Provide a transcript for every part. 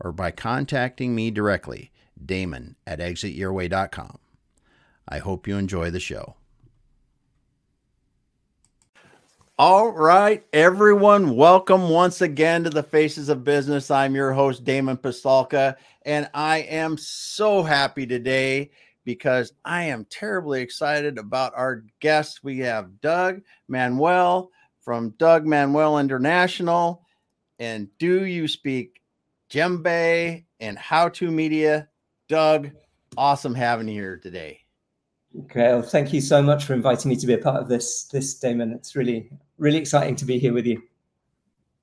or by contacting me directly, Damon at exityourway.com. I hope you enjoy the show. All right, everyone, welcome once again to the Faces of Business. I'm your host, Damon Pistulka, and I am so happy today because I am terribly excited about our guests. We have Doug Manuel from Doug Manuel International. And do you speak Djembe, and How to Media. Doug, awesome having you here today. Okay, well, thank you so much for inviting me to be a part of this, this Damon. It's really, really exciting to be here with you.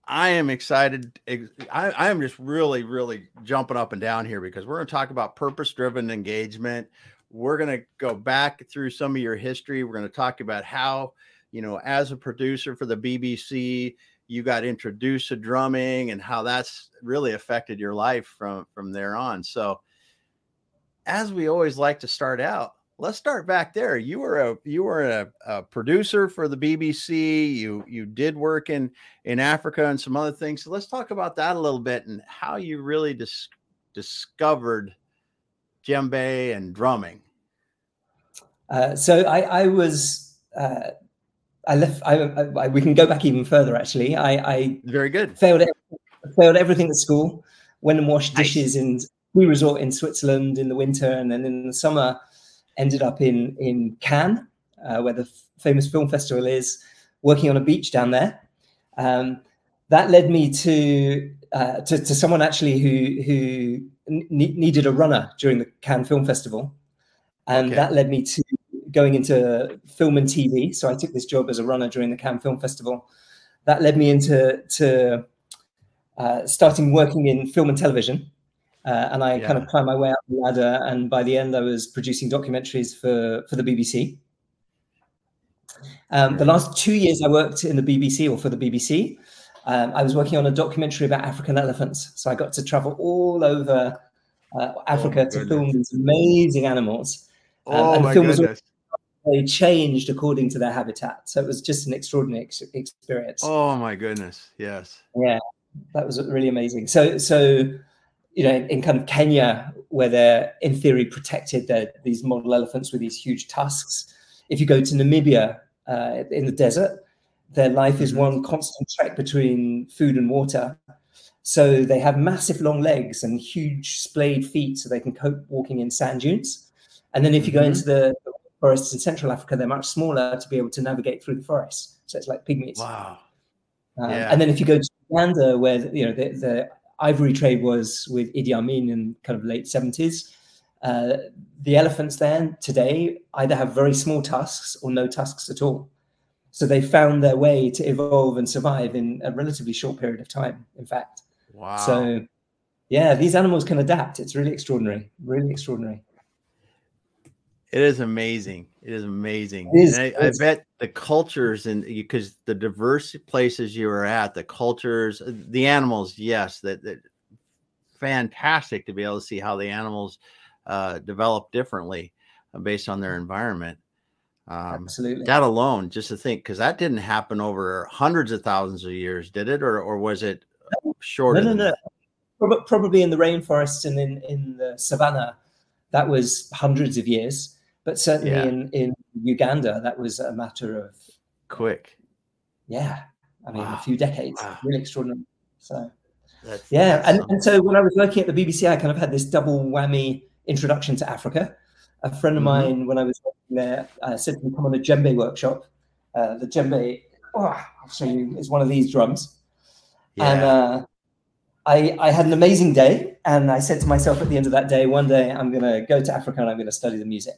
I am excited. I, I am just really, really jumping up and down here because we're going to talk about purpose driven engagement. We're going to go back through some of your history. We're going to talk about how, you know, as a producer for the BBC, you got introduced to drumming and how that's really affected your life from from there on. So as we always like to start out let's start back there. You were a you were a, a, producer for the bbc you you did work in in africa and some other things. So let's talk about that a little bit and how you really dis- discovered djembe and drumming. Uh, so I, I was uh, I left. I, I, we can go back even further. Actually, I, I very good. Failed failed everything at school. Went and washed dishes nice. in we resort in Switzerland in the winter, and then in the summer, ended up in in Cannes, uh, where the f- famous film festival is. Working on a beach down there. Um, that led me to, uh, to, to someone actually who who ne- needed a runner during the Cannes Film Festival, and okay. that led me to going into film and TV. So I took this job as a runner during the Cannes Film Festival. That led me into to uh, starting working in film and television. Uh, and I yeah. kind of climbed my way up the ladder. And by the end, I was producing documentaries for, for the BBC. Um, the last two years I worked in the BBC or for the BBC, um, I was working on a documentary about African elephants. So I got to travel all over uh, Africa oh to film these amazing animals. Um, oh, and the film goodness. was they changed according to their habitat. So it was just an extraordinary ex- experience. Oh my goodness! Yes. Yeah, that was really amazing. So so you know in, in kind of Kenya where they're in theory protected, they're these model elephants with these huge tusks. If you go to Namibia uh, in the desert, their life is mm-hmm. one constant trek between food and water. So they have massive long legs and huge splayed feet, so they can cope walking in sand dunes. And then if you go mm-hmm. into the forests in Central Africa, they're much smaller to be able to navigate through the forest. So it's like pygmies. Wow. Um, yeah. And then if you go to Uganda, where you know the, the, ivory trade was with Idi Amin in kind of late seventies, uh, the elephants there today either have very small tusks or no tusks at all. So they found their way to evolve and survive in a relatively short period of time. In fact. Wow. So yeah, these animals can adapt. It's really extraordinary. Really extraordinary. It is amazing. It is amazing. It is, I, I, bet the cultures and because the diverse places you are at, the cultures, uh, the animals, yes, that, that fantastic to be able to see how the animals uh, develop differently uh, based on their environment. Um, Absolutely. That alone, just to think, because that didn't happen over hundreds of thousands of years, did it, or or was it shorter? No, no, no. Probably in the rainforests and in in the savannah, that was hundreds of years but certainly yeah. in, in Uganda, that was a matter of quick. Yeah. I mean, wow. a few decades, wow. really extraordinary. So, that's, yeah. That's and, and so when I was working at the BBC, I kind of had this double whammy introduction to Africa. A friend of mm-hmm. mine, when I was working there, uh, said to me, come on a djembe workshop. Uh, the djembe, oh, I'll show you, is one of these drums. Yeah. And uh, I, I had an amazing day. And I said to myself at the end of that day, one day I'm going to go to Africa and I'm going to study the music.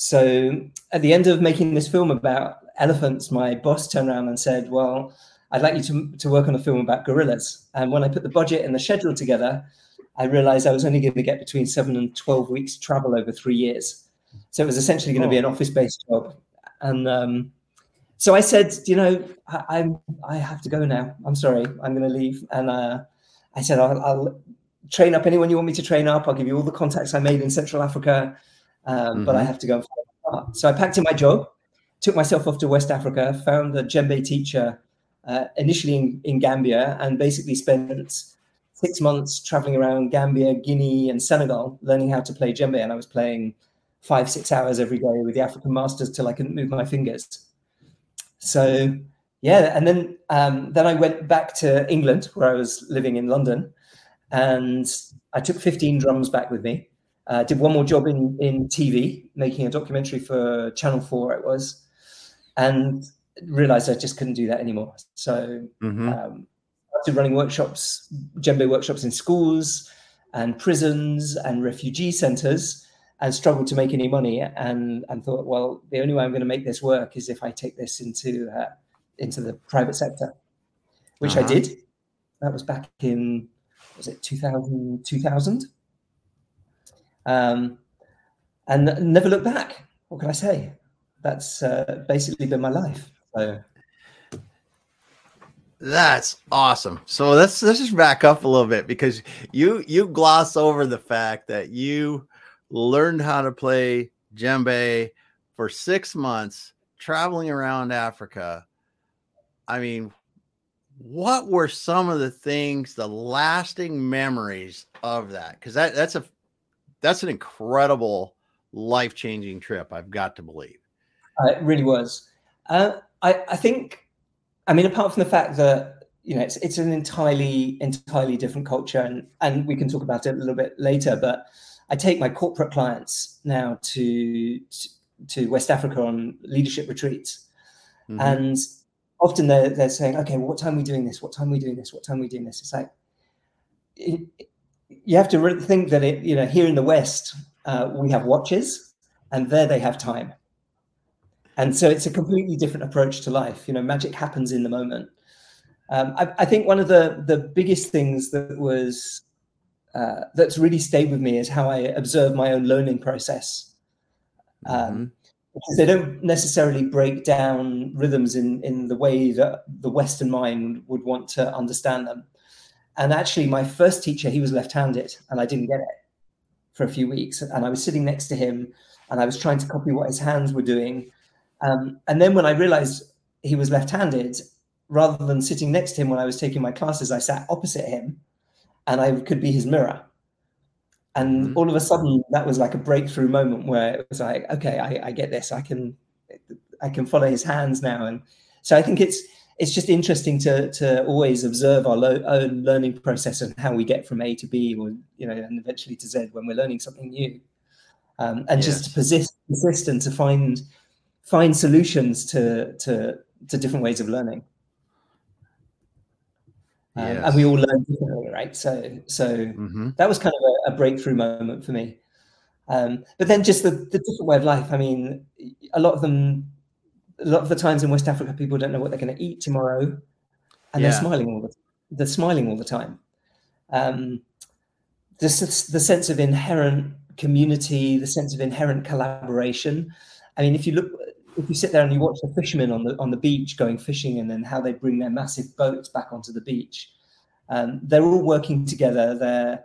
So at the end of making this film about elephants, my boss turned around and said, Well, I'd like you to, to work on a film about gorillas. And when I put the budget and the schedule together, I realized I was only going to get between seven and 12 weeks travel over three years. So it was essentially going to be an oh. office based job. And um, so I said, you know, I, am I have to go now. I'm sorry, I'm going to leave. And uh, I said, I'll, I'll, train up anyone you want me to train up. I'll give you all the contacts I made in Central Africa, um, mm-hmm. but I mm-hmm. have to go. So I packed in my job, took myself off to West Africa, found a djembe teacher uh, initially in, in Gambia, and basically spent six months traveling around Gambia, Guinea, and Senegal, learning how to play djembe. And I was playing five, six hours every day with the African masters till I couldn't move my fingers. So yeah, and then um, then I went back to England where I was living in London, and I took 15 drums back with me. Uh, did one more job in in TV, making a documentary for Channel Four. It was, and realized I just couldn't do that anymore. So mm-hmm. um, I started running workshops, djembe workshops in schools and prisons and refugee centers and struggled to make any money and and thought well the only way i'm going to make this work is if i take this into uh, into the private sector which uh-huh. i did that was back in was it 2000 2000 um, and never looked back what can i say that's uh, basically been my life so that's awesome. So let's let's just back up a little bit because you you gloss over the fact that you learned how to play djembe for six months, traveling around Africa. I mean, what were some of the things, the lasting memories of that? Because that that's a that's an incredible life changing trip. I've got to believe. Uh, it really was. Uh, I I think, I mean, apart from the fact that you know it's it's an entirely entirely different culture, and and we can talk about it a little bit later, but I take my corporate clients now to to West Africa on leadership retreats, mm-hmm. and often they're they're saying, "Okay, well, what time are we doing this? What time are we doing this? What time are we doing this?" It's like it, you have to think that it, you know, here in the West, uh, we have watches, and there they have time, and so it's a completely different approach to life. You know, magic happens in the moment. Um, I, I think one of the the biggest things that was uh, that's really stayed with me is how I observe my own learning process. Um, mm-hmm. Because they don't necessarily break down rhythms in, in the way that the Western mind would want to understand them. And actually, my first teacher, he was left handed, and I didn't get it for a few weeks. And I was sitting next to him, and I was trying to copy what his hands were doing. Um, and then when I realized he was left handed, rather than sitting next to him when I was taking my classes, I sat opposite him and I could be his mirror. And mm-hmm. all of a sudden, that was like a breakthrough moment where it was like, okay, I, I get this. I can, I can follow his hands now. And so I think it's it's just interesting to to always observe our lo- own learning process and how we get from A to B, or you know, and eventually to Z when we're learning something new. Um, and yes. just to persist, persist, and to find find solutions to to to different ways of learning. Um, yes. and we all learn differently, right? So, so mm-hmm. that was kind of a, a breakthrough moment for me. Um, but then just the, the different way of life. I mean, a lot of them, a lot of the times in West Africa, people don't know what they're going to eat tomorrow, and yeah. they're smiling all the they're smiling all the time. Um, the the sense of inherent community, the sense of inherent collaboration. I mean, if you look, if you sit there and you watch the fishermen on the on the beach going fishing, and then how they bring their massive boats back onto the beach, um, they're all working together. They're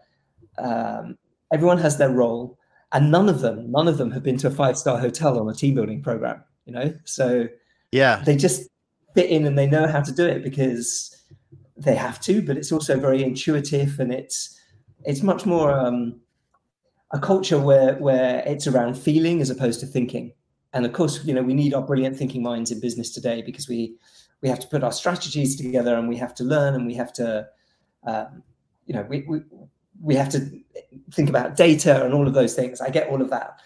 um, everyone has their role, and none of them, none of them have been to a five star hotel on a team building program. You know, so yeah, they just fit in and they know how to do it because they have to. But it's also very intuitive, and it's it's much more um, a culture where where it's around feeling as opposed to thinking and of course, you know, we need our brilliant thinking minds in business today because we we have to put our strategies together and we have to learn and we have to, um, you know, we, we we have to think about data and all of those things. I get all of that,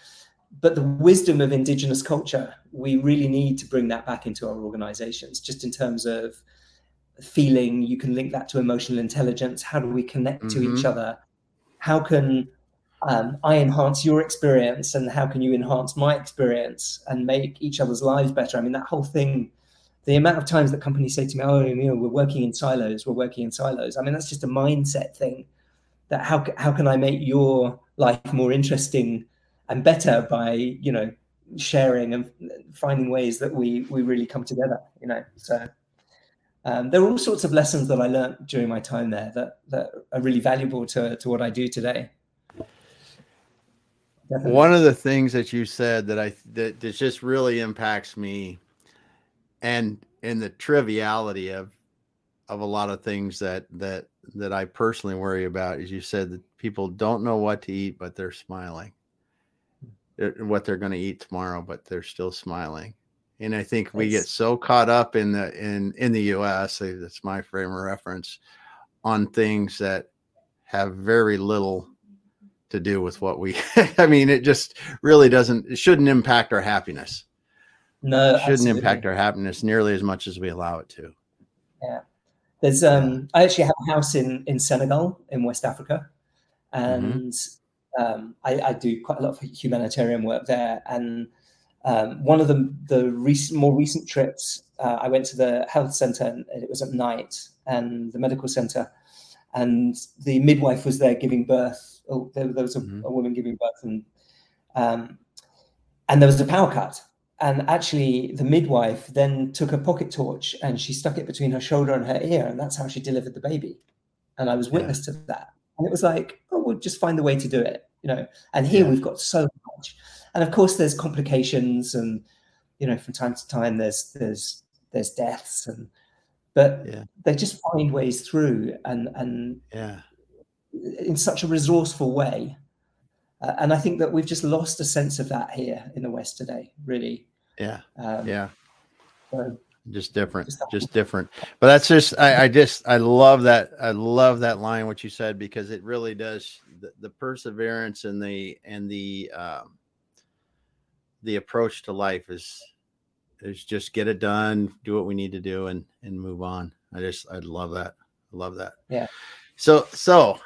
but the wisdom of indigenous culture, we really need to bring that back into our organizations, just in terms of feeling. You can link that to emotional intelligence. How do we connect mm-hmm. to each mm-hmm. other? How can um, I enhance your experience and how can you enhance my experience and make each other's lives better? I mean, that whole thing, the amount of times that companies say to me, oh, you know, we're working in silos, we're working in silos. I mean, that's just a mindset thing. that how how can I make your life more interesting and better by you know sharing and finding ways that we we really come together. You know, so um, there are all sorts of lessons that I learned during my time there that that are really valuable to to what I do today. Definitely. One of the things that you said that I that, that just really impacts me, and in the triviality of of a lot of things that that that I personally worry about is you said that people don't know what to eat, but they're smiling. What they're going to eat tomorrow, but they're still smiling. And I think we get so caught up in the in in the U.S. That's my frame of reference on things that have very little to do with what we. I mean, it just really doesn't. It shouldn't impact our happiness. No, it shouldn't absolutely. impact our happiness nearly as much as we allow it to. Yeah, there's. um I actually have a house in in Senegal in West Africa, mm-hmm. and mm-hmm. Um, I, I do quite a lot of humanitarian work there, and um, one of the the recent, more recent trips, uh, I went to the health center and it was at night, and the medical center, and the midwife was there giving birth. Oh, there, there was a, mm-hmm. a, woman giving birth, and um, and there was a power cut. And actually, the midwife then took a pocket torch and she stuck it between her shoulder and her ear, and that's how she delivered the baby. And I was witness yeah. to that. And it was like, oh, we'll just find the way to do it, you know. And here yeah. we've got so much and of course there's complications and you know from time to time there's there's there's deaths and but yeah. they just find ways through and and yeah in such a resourceful way uh, and i think that we've just lost a sense of that here in the west today really yeah um, yeah so, just different just, different but that's just I, I just i love that i love that line what you said because it really does the, the perseverance and the and the um the approach to life is is just get it done, do what we need to do, and and move on. I just I love that. I love that. Yeah. So so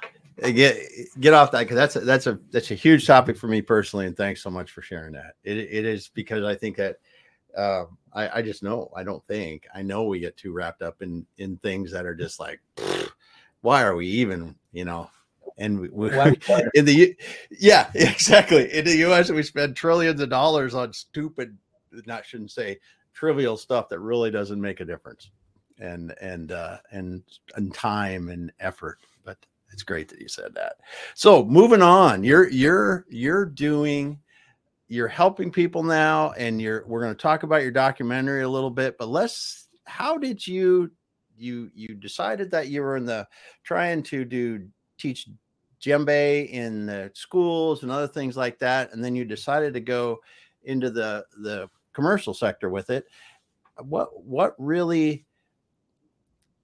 uh, get get off that because that's a, that's a that's a huge topic for me personally, and thanks so much for sharing that. It it is because I think that uh, I I just know I don't think I know we get too wrapped up in in things that are just like why are we even you know? And we, we in the yeah exactly. In the us we spend trillions of dollars on stupid not shouldn't say trivial stuff that really doesn't make a difference. And and uh and and time and effort but it's great that you said that. So moving on you're you're you're doing you're helping people now and you're we're going to talk about your documentary a little bit but let's how did you you you decided that you were in the trying to do teach djembe in the schools and other things like that, and then you decided to go into the the commercial sector with it. What what really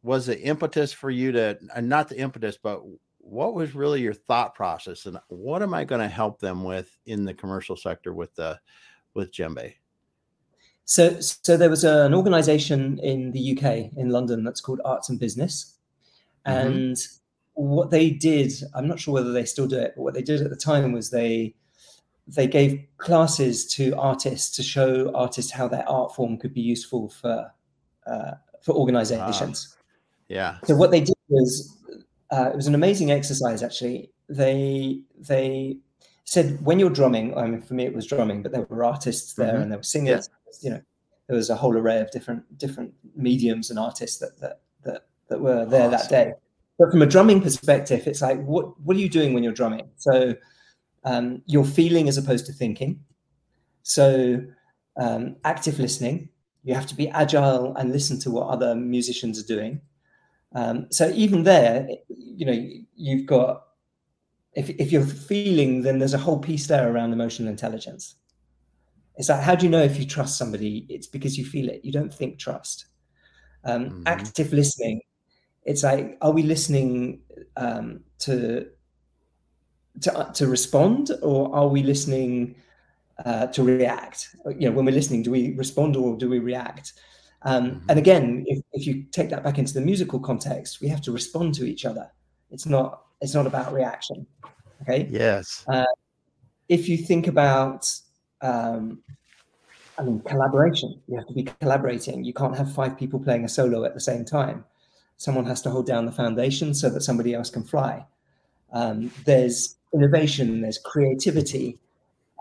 was the impetus for you to not the impetus, but what was really your thought process and what am I going to help them with in the commercial sector with the with djembe? So, so there was an organization in the UK in London that's called Arts and Business, mm-hmm. and mm-hmm what they did, I'm not sure whether they still do it, but what they did at the time was they they gave classes to artists to show artists how their art form could be useful for uh, for organizations. Ah, yeah. So what they did was uh, it was an amazing exercise. Actually, they they said when you're drumming. I mean, for me it was drumming, but there were artists there mm-hmm. and there were singers. Yeah. You know, there was a whole array of different different mediums and artists that that that, that were there awesome. that day. But from a drumming perspective, it's like, what, what are you doing when you're drumming? So um, you're feeling as opposed to thinking. So um, active listening, you have to be agile and listen to what other musicians are doing. Um, so even there, you know, you've got, if, if you're feeling, then there's a whole piece there around emotional intelligence. It's like, how do you know if you trust somebody? It's because you feel it. You don't think trust. Um, mm-hmm. Active listening it's like are we listening um, to to to respond or are we listening uh, to react you know when we're listening do we respond or do we react um, mm-hmm. and again if, if you take that back into the musical context we have to respond to each other it's not it's not about reaction okay yes uh, if you think about um, I mean, collaboration. You have to be collaborating. You can't have five people playing a solo at the same time someone has to hold down the foundation so that somebody else can fly. Um, there's innovation. There's creativity.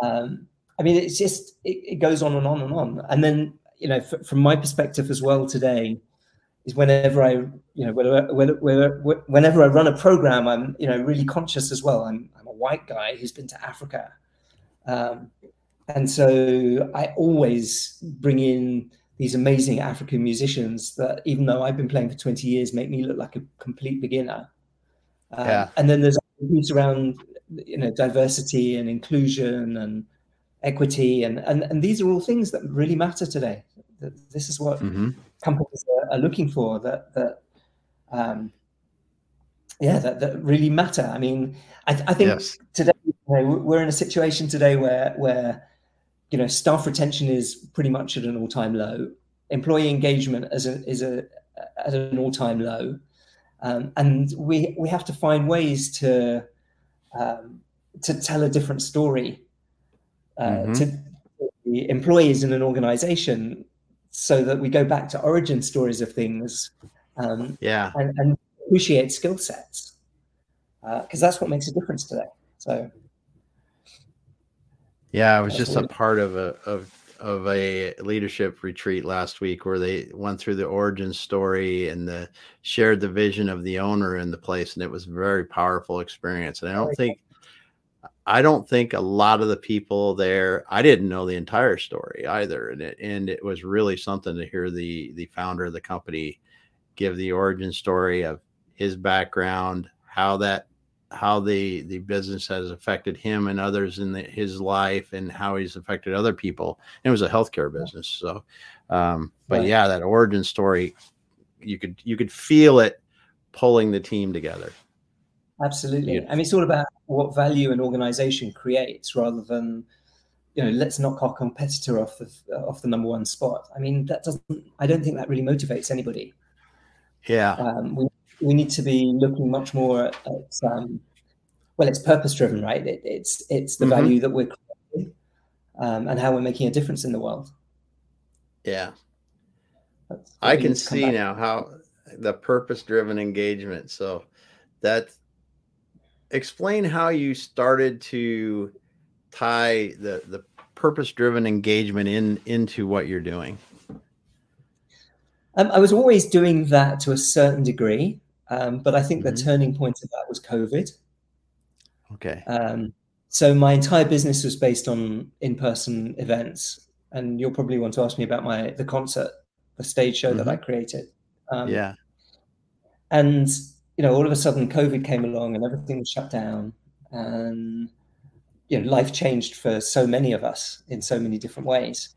Um, I mean, it's just it, it, goes on and on and on. And then you know, f- from my perspective as well today, is whenever I you know whenever, whenever I run a program, I'm you know really conscious as well. I'm I'm a white guy who's been to Africa. Um, and so I always bring in these amazing African musicians that, even though I've been playing for 20 years, make me look like a complete beginner. Um, yeah. And then there's around, you know, diversity and inclusion and equity, and and and these are all things that really matter today. This is what mm-hmm. companies are, are, looking for. That that. Um, yeah, that, that really matter. I mean, I, I think yes. today you know, we're in a situation today where where you know, staff retention is pretty much at an all-time low. Employee engagement is a, is a at an all-time low, um, and we we have to find ways to um, to tell a different story uh, mm-hmm. to the employees in an organization, so that we go back to origin stories of things, um, yeah, and, and appreciate skill sets because uh, that's what makes a difference today. So. Yeah, I was just a part of a of of a leadership retreat last week where they went through the origin story and the shared the vision of the owner in the place, and it was a very powerful experience. And I don't think I don't think a lot of the people there I didn't know the entire story either, and it and it was really something to hear the the founder of the company give the origin story of his background, how that how the the business has affected him and others in the, his life and how he's affected other people. it was a healthcare business, so um, but right. yeah, that origin story, you could you could feel it pulling the team together. Absolutely, yeah. I mean, it's all about what value an organization creates rather than you know let's knock our competitor off the off the number one spot. I mean, that doesn't. I don't think that really motivates anybody. Yeah, um, we we need to be looking much more at, at um, well, it's purpose driven, right? It, it's it's the mm-hmm. value that we're creating um, and how we're making a difference in the world. Yeah, I can see now how the purpose driven engagement. So that explain how you started to tie the the purpose driven engagement in into what you're doing. Um, I was always doing that to a certain degree. Um, but I think mm-hmm. the turning point of that was COVID. Okay. Um, so my entire business was based on in-person events, and you'll probably want to ask me about my the concert, the stage show mm-hmm. that I created. Um, yeah. And you know, all of a sudden, COVID came along, and everything was shut down, and you know, life changed for so many of us in so many different ways.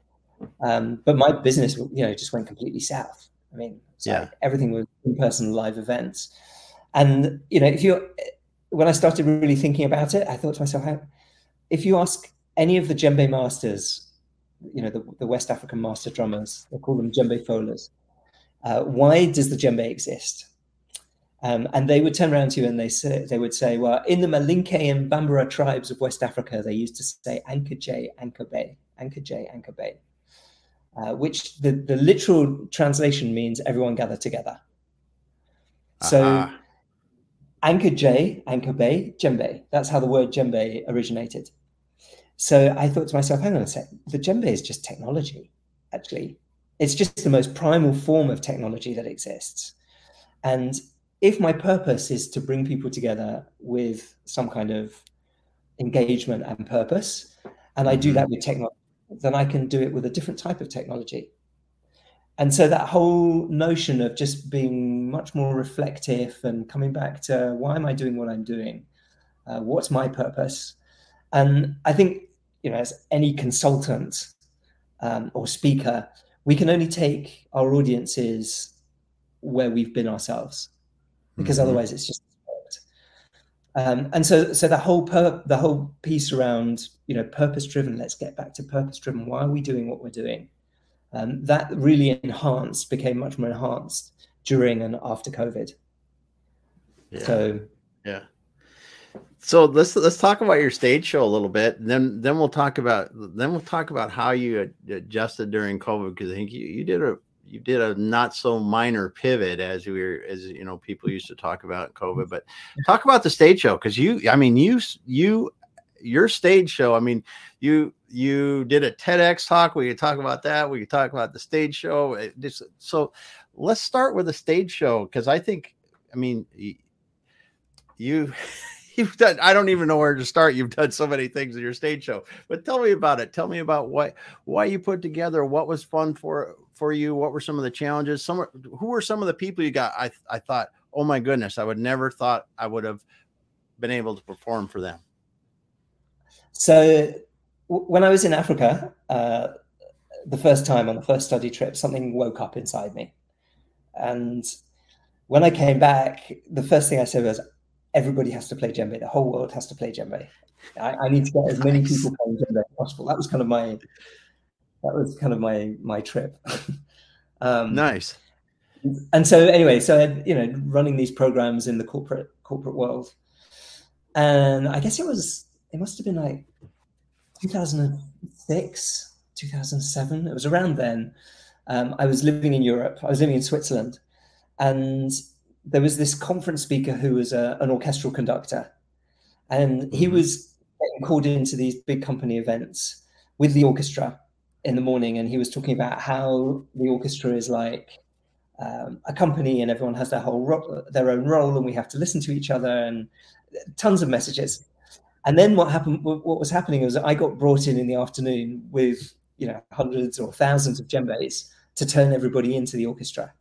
Um, but my business, you know, just went completely south. I mean, yeah. everything was in-person live events. And you know, if you when I started really thinking about it, I thought to myself, how, if you ask any of the djembe masters, you know, the, the West African master drummers, they call them djembefolas, uh, why does the djembe exist? Um, and they would turn around to you and they say, they would say, well, in the Malinke and Bambara tribes of West Africa, they used to say Anchor J, Anchor Bay, Anchor J, Anchor Bay uh, which the, the literal translation means everyone gather together. So uh-huh. J, Anchor Bay, djembe. That's how the word djembe originated. So I thought to myself, hang on a sec, the djembe is just technology, actually. It's just the most primal form of technology that exists. And if my purpose is to bring people together with some kind of engagement and purpose, and I do mm-hmm. that with technology, then I can do it with a different type of technology. And so that whole notion of just being much more reflective and coming back to why am I doing what I'm doing? Uh, what's my purpose? And I think, you know, as any consultant um, or speaker, we can only take our audiences where we've been ourselves, because mm-hmm. otherwise it's just um, and so, so the whole pur- the whole piece around you know purpose driven. Let's get back to purpose driven. Why are we doing what we're doing? Um, that really enhanced, became much more enhanced during and after COVID. Yeah. So, yeah. So let's let's talk about your stage show a little bit. and Then then we'll talk about then we'll talk about how you adjusted during COVID because I think you, you did a you did a not so minor pivot as we were as you know people used to talk about COVID. But mm-hmm. talk about the stage show because you, I mean, you you your stage show. I mean, you you did a TEDx talk. We could talk about that. We could talk about the stage show. Eh, Just, so let's start with the stage show because I think, I mean, you you've done i don't even know where to start you've done so many things in your stage show but tell me about it tell me about what why you put together what was fun for for you what were some of the challenges some who were some of the people you got i i thought oh my goodness i would never thought i would have been able to perform for them so when i was in africa uh, the first time on the first study trip something woke up inside me and when i came back the first thing i said was everybody has to play djembe. The whole world has to play djembe. I, I need to get as many people playing djembe as possible. That was kind of my that was kind of my my trip. um, nice. And so anyway, so I, you know, running these programs in the corporate corporate world, and I guess it was it must have been like 2006, 2007. It was around then. Um, I was living in Europe. I was living in Switzerland, and there was this conference speaker who was a, an orchestral conductor, and he mm-hmm. was called into these big company events with the orchestra in the morning, and he was talking about how the orchestra is like um, a company, and everyone has their whole ro- their own role, and we have to listen to each other, and tons of messages. And then what happened? What was happening was I got brought in in the afternoon with you know hundreds or thousands of djembes to turn everybody into the orchestra.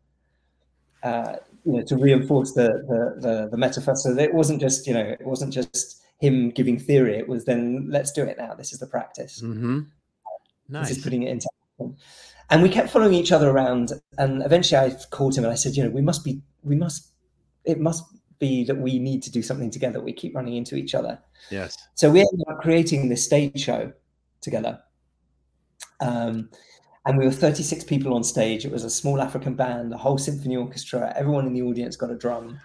Uh, you know to reinforce the the the, the metaphor so it wasn't just you know it wasn't just him giving theory it was then let's do it now this is the practice mm-hmm. Nice. this is putting it into action. and we kept following each other around and eventually i called him and i said you know we must be we must it must be that we need to do something together we keep running into each other yes so we ended up creating this stage show together um, and we were 36 people on stage. It was a small African band, a whole symphony orchestra. Everyone in the audience got a drum,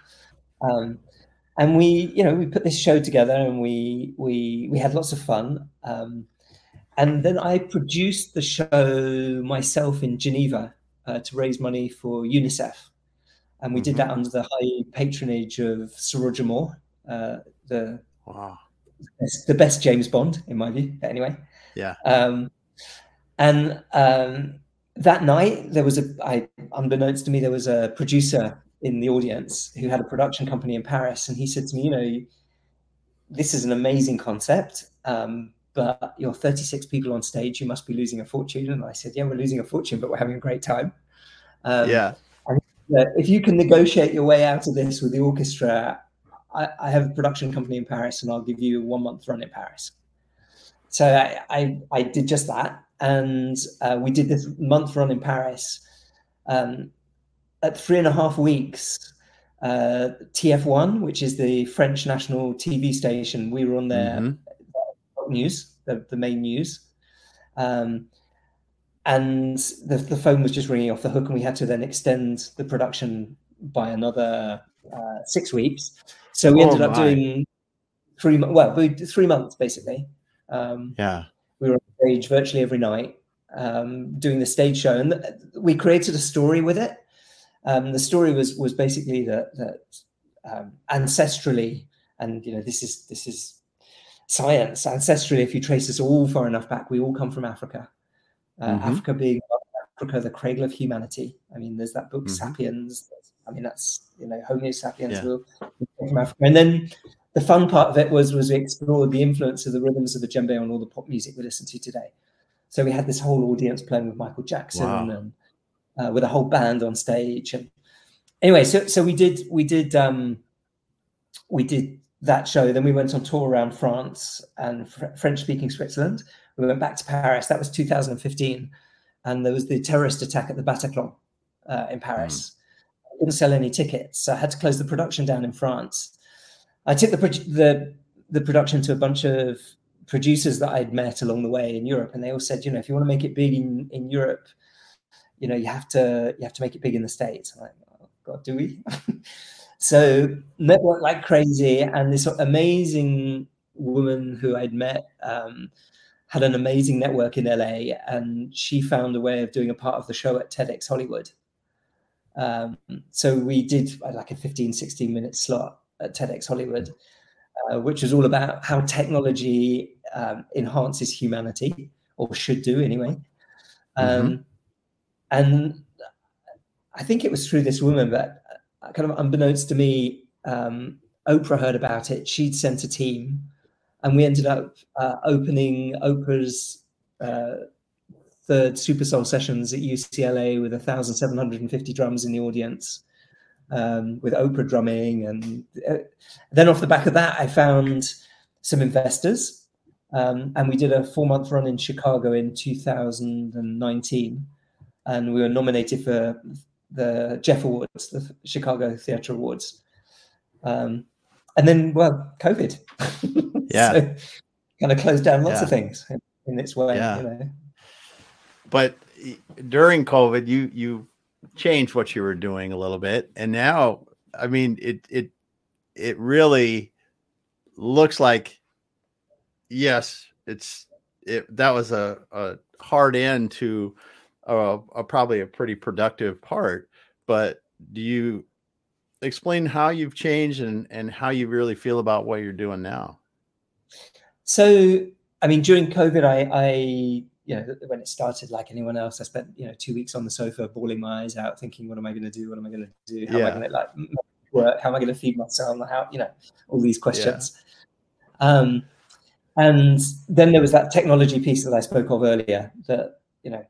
um, and we, you know, we put this show together, and we we we had lots of fun. Um, and then I produced the show myself in Geneva uh, to raise money for UNICEF, and we mm-hmm. did that under the high patronage of Sir Roger Moore, uh, the wow. the best James Bond in my view. Anyway, yeah. Um, and um, that night, there was a, I, unbeknownst to me, there was a producer in the audience who had a production company in Paris, and he said to me, "You know, this is an amazing concept, um, but you're 36 people on stage. You must be losing a fortune." And I said, "Yeah, we're losing a fortune, but we're having a great time." Um, yeah. if you can negotiate your way out of this with the orchestra, I, I have a production company in Paris, and I'll give you a one month run in Paris. So I, I, I did just that and uh, we did this month run in Paris. Um, at three and a half weeks, uh, TF1, which is the French national TV station, we were on their mm-hmm. News, the, the, main news. Um, and the, the phone was just ringing off the hook, and we had to then extend the production by another uh, six weeks. So we oh ended up doing three, well, three months basically. Um, yeah we were on stage virtually every night um, doing the stage show, and th- we created a story with it. Um, the story was was basically that that um, ancestrally, and you know this is this is science. Ancestrally, if you trace us all far enough back, we all come from Africa. Uh, mm-hmm. Africa being Africa, the cradle of humanity. I mean, there's that book mm-hmm. *Sapiens*. I mean, that's you know Homo sapiens yeah. from Africa, and then the fun part of it was was we explored the influence of the rhythms of the djembe on all the pop music we listen to today. So we had this whole audience playing with Michael Jackson wow. and uh, with a whole band on stage. And anyway, so so we did we did um, we did that show. Then we went on tour around France and fr- French speaking Switzerland. We went back to Paris. That was 2015, and there was the terrorist attack at the Bataclan uh, in Paris. Mm. didn't sell any tickets, so I had to close the production down in France I took the the the production to a bunch of producers that I'd met along the way in Europe, and they all said, you know, if you want to make it big in, in Europe, you know, you have to you have to make it big in the states. I'm like, oh God, do we? so network like crazy, and this amazing woman who I'd met um, had an amazing network in LA, and she found a way of doing a part of the show at TEDx Hollywood. Um, so we did uh, like a 15, 16 minute slot at TEDx Hollywood, uh, which was all about how technology um, enhances humanity, or should do anyway. Um, mm-hmm. And I think it was through this woman, but kind of unbeknownst to me, um, Oprah heard about it. She'd sent a team, and we ended up uh, opening Oprah's uh, third SuperSoul sessions at UCLA with 1,750 drums in the audience, um, with Oprah drumming. And uh, then off the back of that, I found some investors. Um, and we did a four month run in Chicago in 2019. And we were nominated for the Jeff Awards, the Chicago Theatre Awards. Um, and then, well, COVID. Yeah. so, kind of closed down lots yeah. of things in, in its way. Yeah. You know? But during COVID, you you changed what you were doing a little bit, and now, I mean, it it it really looks like yes, it's it that was a, a hard end to a, a probably a pretty productive part. But do you explain how you've changed and and how you really feel about what you're doing now? So, I mean, during COVID, I, I you know, when it started, like anyone else, I spent you know two weeks on the sofa, bawling my eyes out, thinking, "What am I going to do? What am I going to do? How yeah. am I going to like work? How am I going to feed myself? How you know, all these questions." Yeah. Um, and then there was that technology piece that I spoke of earlier. That you know,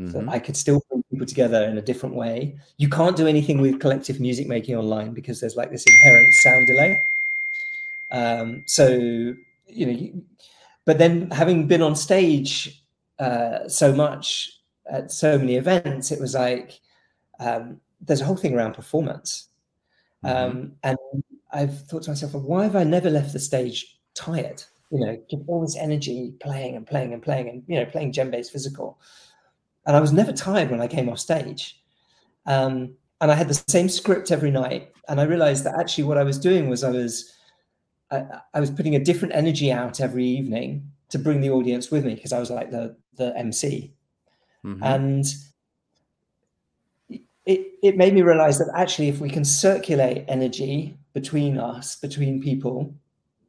mm-hmm. I could still bring people together in a different way. You can't do anything with collective music making online because there's like this inherent sound delay. Um, so you know, but then having been on stage uh, so much at so many events, it was like um, there's a whole thing around performance. Mm-hmm. Um, and I've thought to myself, well, why have I never left the stage tired? You know, give all this energy playing and playing and playing and, you know, playing djembe physical. And I was never tired when I came off stage. Um, and I had the same script every night. And I realized that actually what I was doing was I was, I, I was putting a different energy out every evening to bring the audience with me because I was like the the MC, mm-hmm. and it it made me realize that actually, if we can circulate energy between us, between people,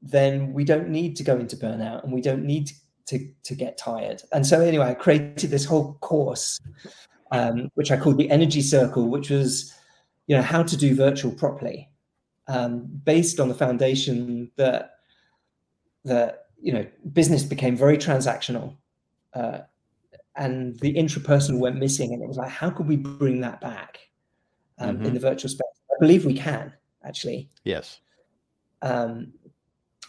then we don't need to go into burnout and we don't need to to to get tired. And so anyway, I created this whole course, um, which I called the Energy Circle, which was you know how to do virtual properly, um, based on the foundation that that you know business became very transactional uh, and the intrapersonal went missing. And it was like, how could we bring that back um, mm-hmm. in the virtual space? I believe we can actually. Yes. Um,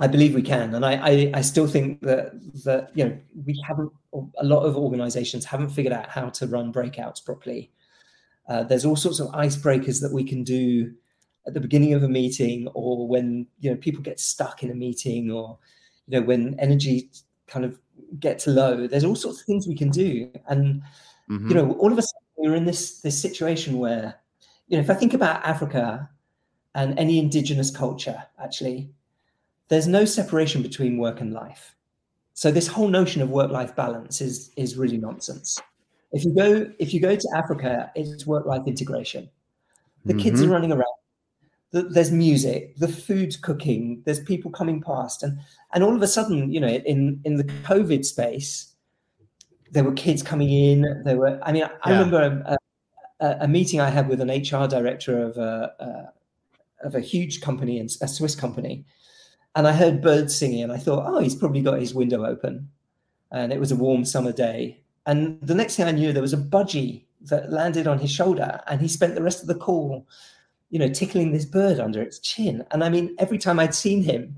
I believe we can, and I, I, I still think that that you know we haven't. A lot of organisations haven't figured out how to run breakouts properly. Uh, there's all sorts of icebreakers that we can do at the beginning of a meeting, or when you know people get stuck in a meeting, or you know when energy kind of gets low. There's all sorts of things we can do, and mm-hmm. you know, all of a sudden we're in this this situation where, you know, if I think about Africa and any indigenous culture, actually, there's no separation between work and life. So this whole notion of work life balance is is really nonsense. If you go if you go to Africa, it's work life integration. The mm-hmm. kids are mm-hmm. running around there's music, the food's cooking, there's people coming past, and and all of a sudden, you know, in in the COVID space, there were kids coming in. There were, I mean, I, I remember a, a, a, meeting I had with an HR director of a, a of a huge company, a Swiss company, and I heard birds singing, and I thought, oh, he's probably got his window open, and it was a warm summer day, and the next thing I knew, there was a budgie that landed on his shoulder, and he spent the rest of the call you know, tickling this bird under its chin. And I mean, every time I'd seen him,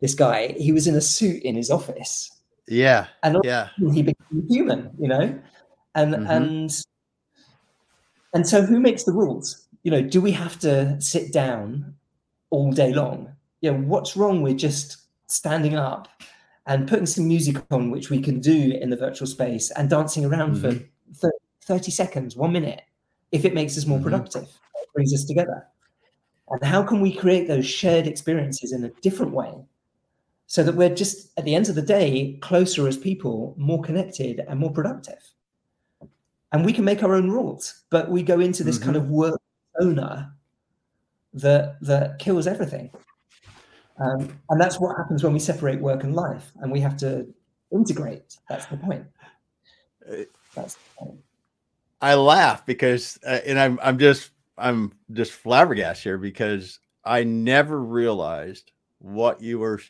this guy, he was in a suit in his office. Yeah. And yeah. he became human, you know? And mm-hmm. and and so who makes the rules? You know, do we have to sit down all day long? You know, what's wrong with just standing up and putting some music on, which we can do in the virtual space, and dancing around mm-hmm. for 30 seconds, one minute, if it makes us more mm-hmm. productive? brings us together. And how can we create those shared experiences in a different way so that we're just at the end of the day closer as people, more connected and more productive. And we can make our own rules, but we go into this mm-hmm. kind of work owner that that kills everything. Um, and that's what happens when we separate work and life, and we have to integrate. That's the point. Uh, that's the point. I laugh because, uh, and I'm I'm just I'm just flabbergasted here because I never realized what you were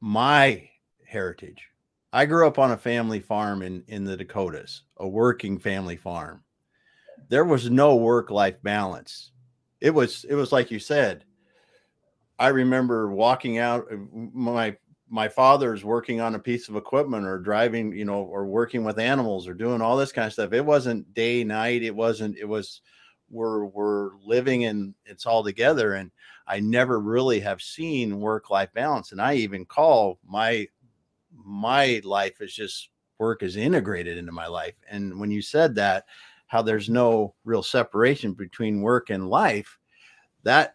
my heritage. I grew up on a family farm in in the Dakotas, a working family farm. There was no work life balance. It was it was like you said. I remember walking out uh, my my father's working on a piece of equipment or driving, you know, or working with animals or doing all this kind of stuff. It wasn't day night. It wasn't. It was we're we're living and it's all together. And I never really have seen work life balance. And I even call my my life is just work is integrated into my life. And when you said that, how there's no real separation between work and life, that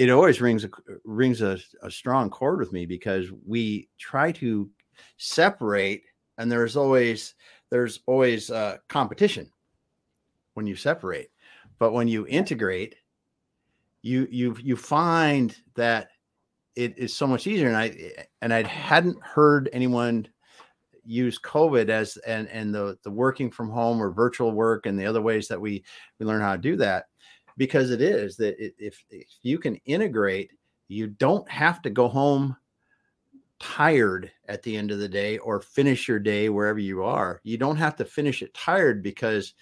it always rings a rings a, a strong chord with me because we try to separate and there's always there's always uh, competition when you separate. But when you integrate you you you find that it is so much easier and i and i hadn't heard anyone use covid as and and the the working from home or virtual work and the other ways that we we learn how to do that because it is that if, if you can integrate, you don't have to go home tired at the end of the day or finish your day wherever you are. You don't have to finish it tired because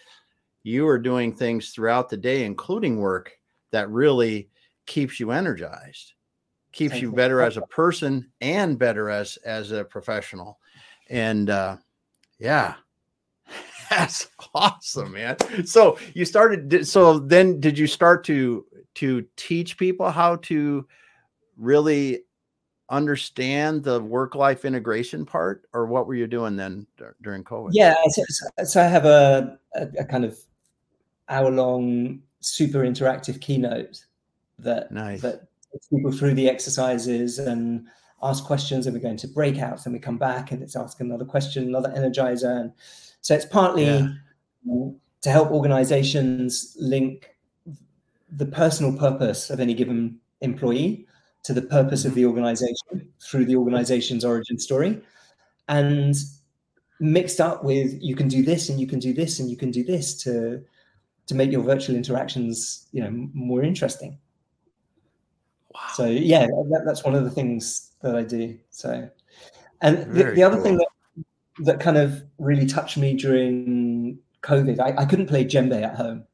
you are doing things throughout the day, including work, that really keeps you energized, keeps you better as a person and better as as a professional. And uh, yeah, that's awesome, man. So you started. So then, did you start to to teach people how to really understand the work life integration part, or what were you doing then during COVID? Yeah, so, so I have a, a, a kind of hour long, super interactive keynote that nice. that people through the exercises and ask questions, and we go into breakouts, and we come back, and it's ask another question, another energizer, and so it's partly yeah. to help organizations link the personal purpose of any given employee to the purpose of mm-hmm. the organization through the organization's origin story. And mixed up with you can do this and you can do this and you can do this to to make your virtual interactions you know more interesting wow. so yeah that, that's one of the things that i do so and the, the, other cool. thing that that kind of really touched me during COVID. I, I couldn't play djembe at home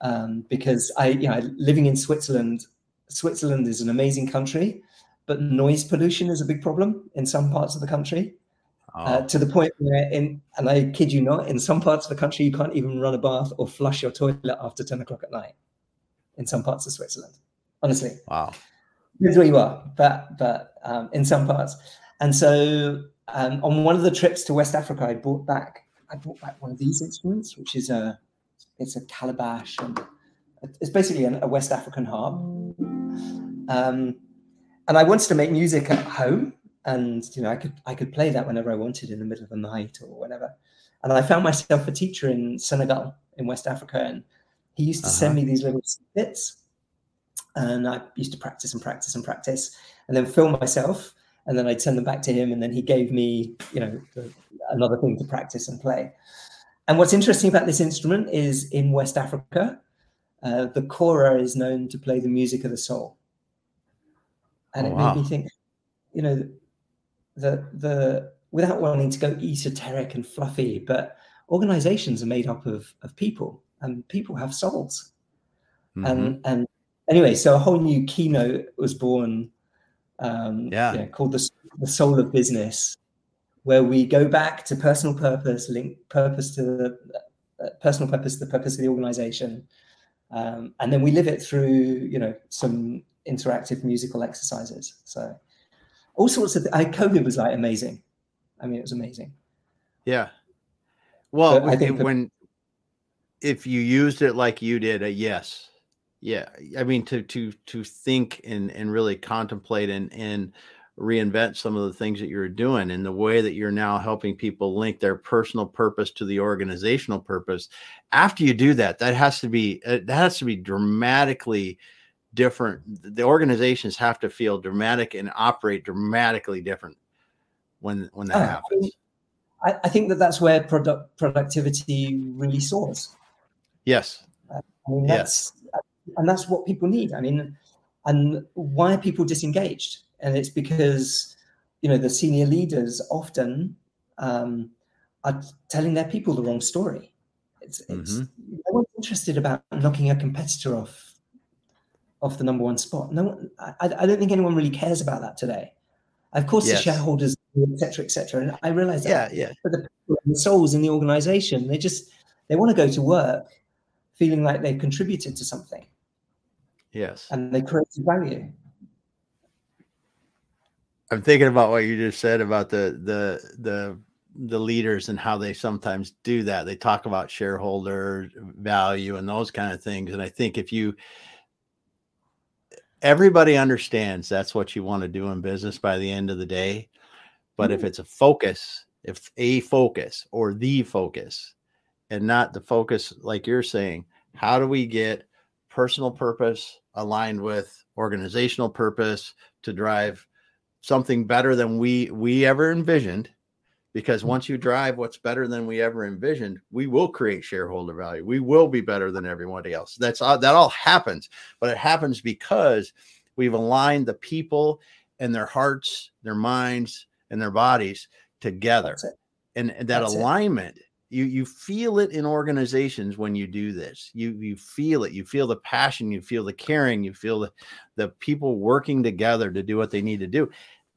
um, because I, you know, living in Switzerland, Switzerland is an amazing country, but noise pollution is a big problem in some parts of the country. Oh. Uh, to the point where, in and I kid you not, in some parts of the country, you can't even run a bath or flush your toilet after ten o'clock at night. In some parts of Switzerland, honestly, wow, depends where you are, but but um, in some parts, and so um, on one of the trips to West Africa, I brought back I brought back one of these instruments, which is a it's a calabash and it's basically a West African harp. Um, and I wanted to make music at home, and you know I could I could play that whenever I wanted in the middle of the night or whatever. And I found myself a teacher in Senegal in West Africa, and he used to uh-huh. send me these little bits, and I used to practice and practice and practice, and then film myself and then I'd send them back to him, and then he gave me, you know, another thing to practice and play. And what's interesting about this instrument is in West Africa, uh, the kora is known to play the music of the soul, and oh, it wow. made me think, you know, the the without wanting to go esoteric and fluffy, but organizations are made up of of people, and people have souls, mm-hmm. and and anyway, so a whole new keynote was born um, yeah. yeah. called the, the Soul of Business, where we go back to personal purpose, link purpose to the uh, personal purpose, the purpose of the organization, um, and then we live it through, you know, some interactive musical exercises. So all sorts of. I, COVID was like amazing. I mean, it was amazing. Yeah. Well, I think when if you used it like you did, a yes, yeah i mean to to to think and and really contemplate and and reinvent some of the things that you're doing and the way that you're now helping people link their personal purpose to the organizational purpose after you do that that has to be uh, that has to be dramatically different. The organizations have to feel dramatic and operate dramatically different when when that uh, happens. I, I, think that that's where product productivity really soars. Yes. Uh, I mean, that's yes. And that's what people need i mean and why are people disengaged and it's because you know the senior leaders often um, are telling their people the wrong story. It's, it's mm-hmm. no one's interested about knocking a competitor off off the number one spot. No one, I, I don't think anyone really cares about that today. Of course, yes. the shareholders, etc., etc. And I realize that. Yeah, yeah. But the, the souls in the organization, they just they want to go to work feeling like they've contributed to something. Yes. And they created value. I'm thinking about what you just said about the the the the leaders and how they sometimes do that. They talk about shareholder value and those kind of things. And I think if you everybody understands that's what you want to do in business by the end of the day. But mm-hmm. if it's a focus, if a focus or the focus and not the focus, like you're saying, how do we get personal purpose aligned with organizational purpose to drive something better than we we ever envisioned. Because mm-hmm. once you drive what's better than we ever envisioned we will create shareholder value. We will be better than everybody else. That's all that all happens but it happens because we've aligned the people and their hearts their minds and their bodies together. And, and that that's alignment it you you feel it in organizations when you do this. You you feel it. You feel the passion. You feel the caring. You feel the the people working together to do what they need to do.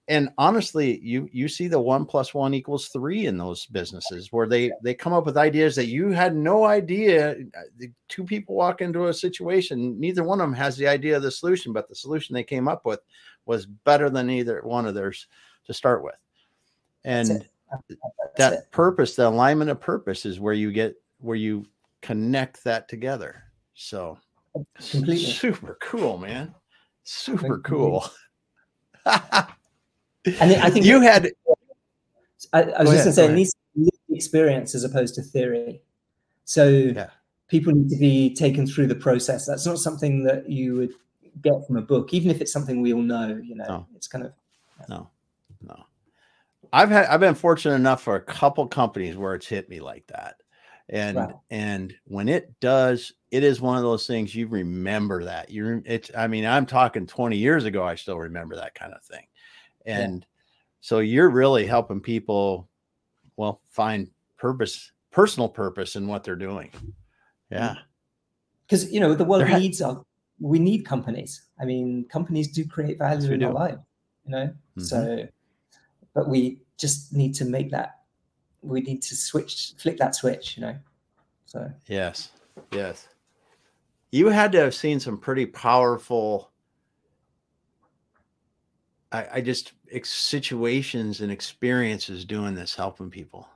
And honestly you you see the one plus one equals three in those businesses where they they come up with ideas that you had no idea uh, the two people walk into a situation neither one of them has the idea of the solution but the solution they came up with was better than either one of theirs to start with. And that it. purpose, the alignment of purpose is where you get where you connect that together. So Completely. super cool, man. Super cool. and I think you had I, I was just going to say, experience as opposed to theory. So yeah. people need to be taken through the process. That's not something that you would get from a book, even if it's something we all know. You know, no. it's kind of no, no. I've had I've been fortunate enough for a couple companies where it's hit me like that. And wow. and when it does, it is one of those things you remember that. You're it's I mean, I'm talking 20 years ago, I still remember that kind of thing. And yeah. so you're really helping people well find purpose, personal purpose in what they're doing. Yeah. Because you know, the world ha- needs our we need companies. I mean, companies do create value in do. our life, you know. Mm-hmm. So but we just need to make that we need to switch flick that switch you know? So. Yes yes. You had to have seen some pretty powerful I, I just situations and experiences doing this helping people.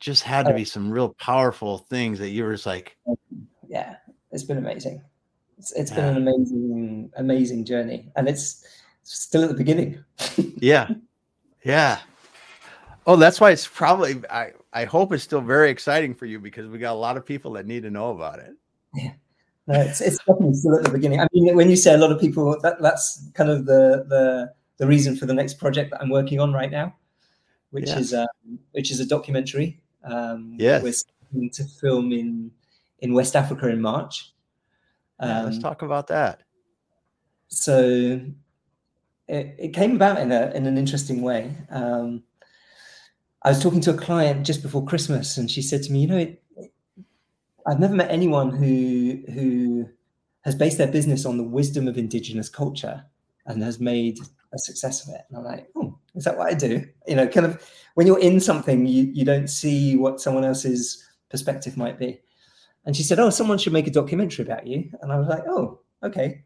Just had to be oh. some real powerful things that you were just like yeah it's been amazing. It's, it's yeah. been an amazing amazing journey. And it's still at the beginning. yeah. Yeah. Oh, that's why it's probably I, I hope it's still very exciting for you because we got a lot of people that need to know about it. Yeah. No, it's, it's definitely still at the beginning. I mean, when you say a lot of people, that, that's kind of the, the the reason for the next project that I'm working on right now, which is um, which is a documentary. Um, yes. we're to film in in West Africa in March. Um, yeah, let's um, talk about that. So it, it came about in a in an interesting way. Um, I was talking to a client just before Christmas, and she said to me, "You know, it, I've never met anyone who who has based their business on the wisdom of indigenous culture and has made a success of it." And I'm like, "Oh, is that what I do?" You know, kind of when you're in something, you you don't see what someone else's perspective might be. And she said, "Oh, someone should make a documentary about you." And I was like, "Oh, okay."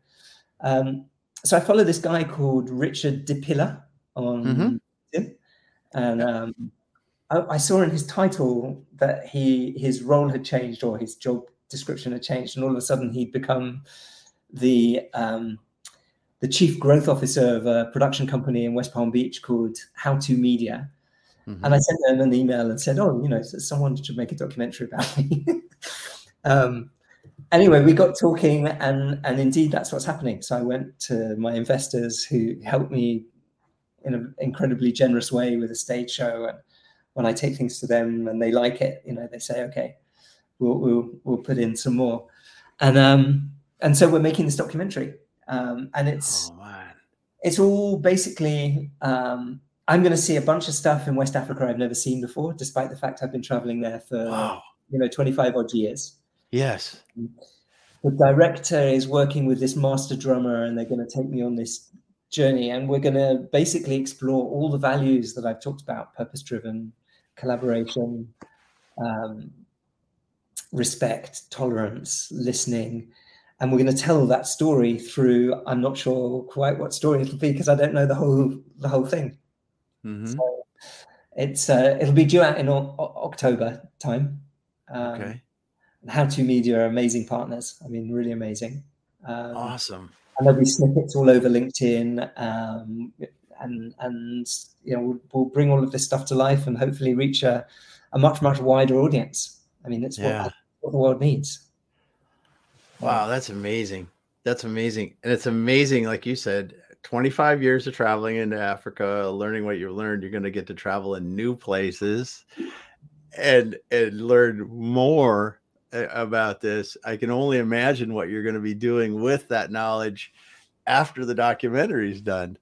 Um, so I follow this guy called Richard DiPilla on mm-hmm. and um, I, I, saw in his title that he his role had changed or his job description had changed, and all of a sudden he'd become the um, the chief growth officer of a production company in West Palm Beach called How to Media. Mm-hmm. And I sent them an email and said, "Oh, you know, someone should make a documentary about me." um, anyway, we got talking, and and indeed, that's what's happening. So I went to my investors who helped me in an incredibly generous way with a stage show, and when I take things to them and they like it, you know, they say, "Okay, we'll we'll, we'll put in some more," and um and so we're making this documentary, um, and it's oh, it's all basically um I'm going to see a bunch of stuff in West Africa I've never seen before, despite the fact I've been traveling there for wow. you know 25 odd years. Yes. The director is working with this master drummer, and they're going to take me on this journey, and we're going to basically explore all the values that I've talked about: purpose-driven, collaboration, um, respect, tolerance, listening. And we're going to tell that story through. I'm not sure quite what story it'll be because I don't know the whole the whole thing. Mm-hmm. So it's uh, it'll be due out in o- October time. Um, okay. How to Media are amazing partners. I mean, really amazing. Um, awesome. And there'll be snippets all over LinkedIn, um, and and you know we'll, we'll, bring all of this stuff to life and hopefully reach a, a much much wider audience. I mean, that's yeah. what, what the world needs. Wow, that's amazing. That's amazing, and it's amazing, like you said, 25 years of traveling into Africa, learning what you've learned, you're going to get to travel in new places and and learn more about this. I can only imagine what you're going to be doing with that knowledge after the documentary is done.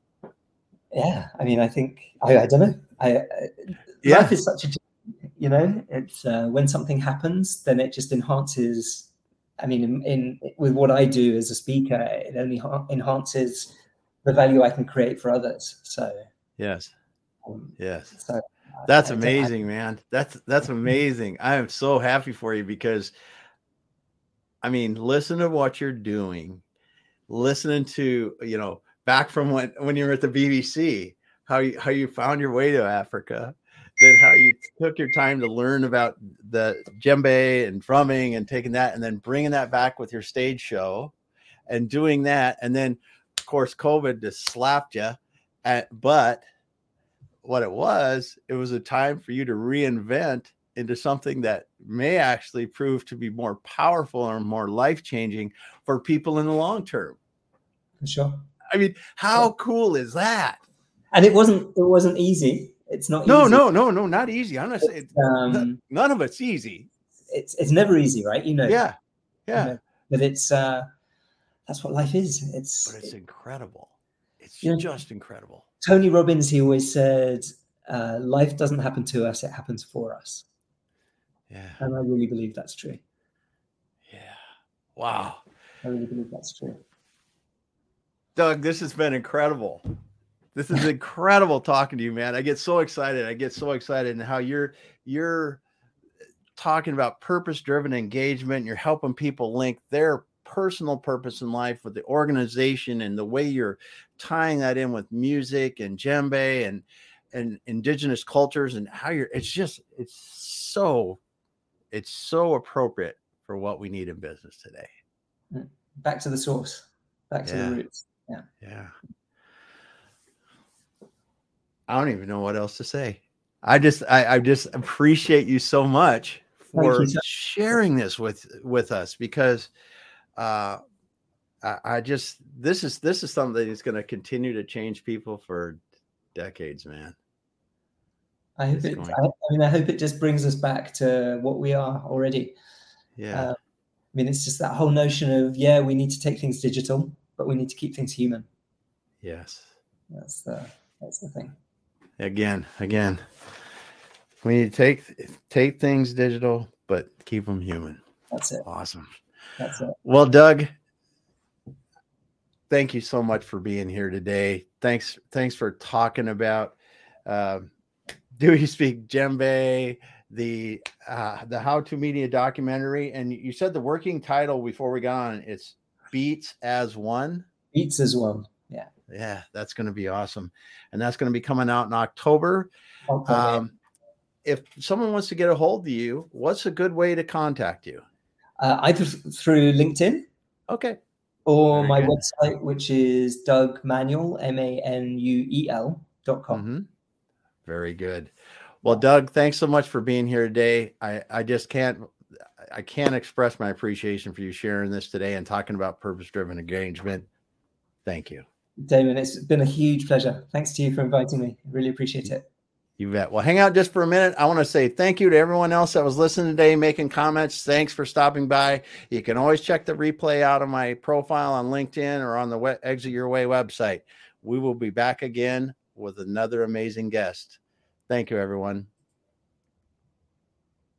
Yeah, I mean, I think I, I don't know. I, yeah. life is such a you know, it's uh, when something happens, then it just enhances. I mean, in, in with what I do as a speaker, it only enhances the value I can create for others. So yes, um, yes. So that's amazing, man. That's that's amazing. I am so happy for you because, I mean, listen to what you're doing, listening to you know back from when when you were at the BBC, how you how you found your way to Africa, then how you took your time to learn about the djembe and drumming and taking that and then bringing that back with your stage show and doing that and then of course, COVID just slapped you. At, but what it was, it was a time for you to reinvent into something that may actually prove to be more powerful or more life changing for people in the long term. Sure. I mean, how cool is that? And it wasn't. It wasn't easy. It's not. No, easy. no, no, no, not easy. I'm not saying um, none of it's easy. It's it's never easy, right? You know. Yeah. Yeah. You know, but it's uh that's what life is. It's but it's incredible. It's you know, just incredible. Tony Robbins, he always said, uh, "Life doesn't happen to us; it happens for us." Yeah, and I really believe that's true. Yeah. Wow. I really believe that's true. Doug, this has been incredible. This is incredible talking to you, man. I get so excited. I get so excited and how you're you're talking about purpose-driven engagement. You're helping people link their personal purpose in life with the organization and the way you're tying that in with music and djembe and and indigenous cultures and how you're it's just it's so it's so appropriate for what we need in business today. Mm. back to the source. Back to yeah. the roots. Yeah. Yeah. I don't even know what else to say. I just i, I just appreciate you so much for sharing this with with us because uh, I, I just this is this is something that's going to continue to change people for decades, man. I hope it. I, I, mean, I hope it just brings us back to what we are already. Yeah. Uh, I mean, it's just that whole notion of yeah, we need to take things digital, but we need to keep things human. Yes. That's the that's the thing. Again, again, we need to take take things digital, but keep them human. That's it. Awesome. That's it. Well, Doug, thank you so much for being here today. Thanks, thanks for talking about uh, Do You Speak Djembe, the uh, the How to Media documentary, and you said the working title before we got on. It's Beats as One. Beats as One. Yeah. Yeah, that's going to be awesome, and that's going to be coming out in October. Okay. Um, if someone wants to get a hold of you, what's a good way to contact you? Uh, either through LinkedIn. Okay. or Very my good. website, which is Doug Manuel, M A N U E L dot com. Mm-hmm. Very good. Well, Doug, thanks so much for being here today. I, I just can't I can't express my appreciation for you sharing this today and talking about purpose driven engagement. Thank you. Damon, it's been a huge pleasure. Thanks to you for inviting me. Really appreciate it. You bet. Well, hang out just for a minute. I want to say thank you to everyone else that was listening today, making comments. Thanks for stopping by. You can always check the replay out of my profile on LinkedIn or on the Exit Your Way website. We will be back again with another amazing guest. Thank you, everyone.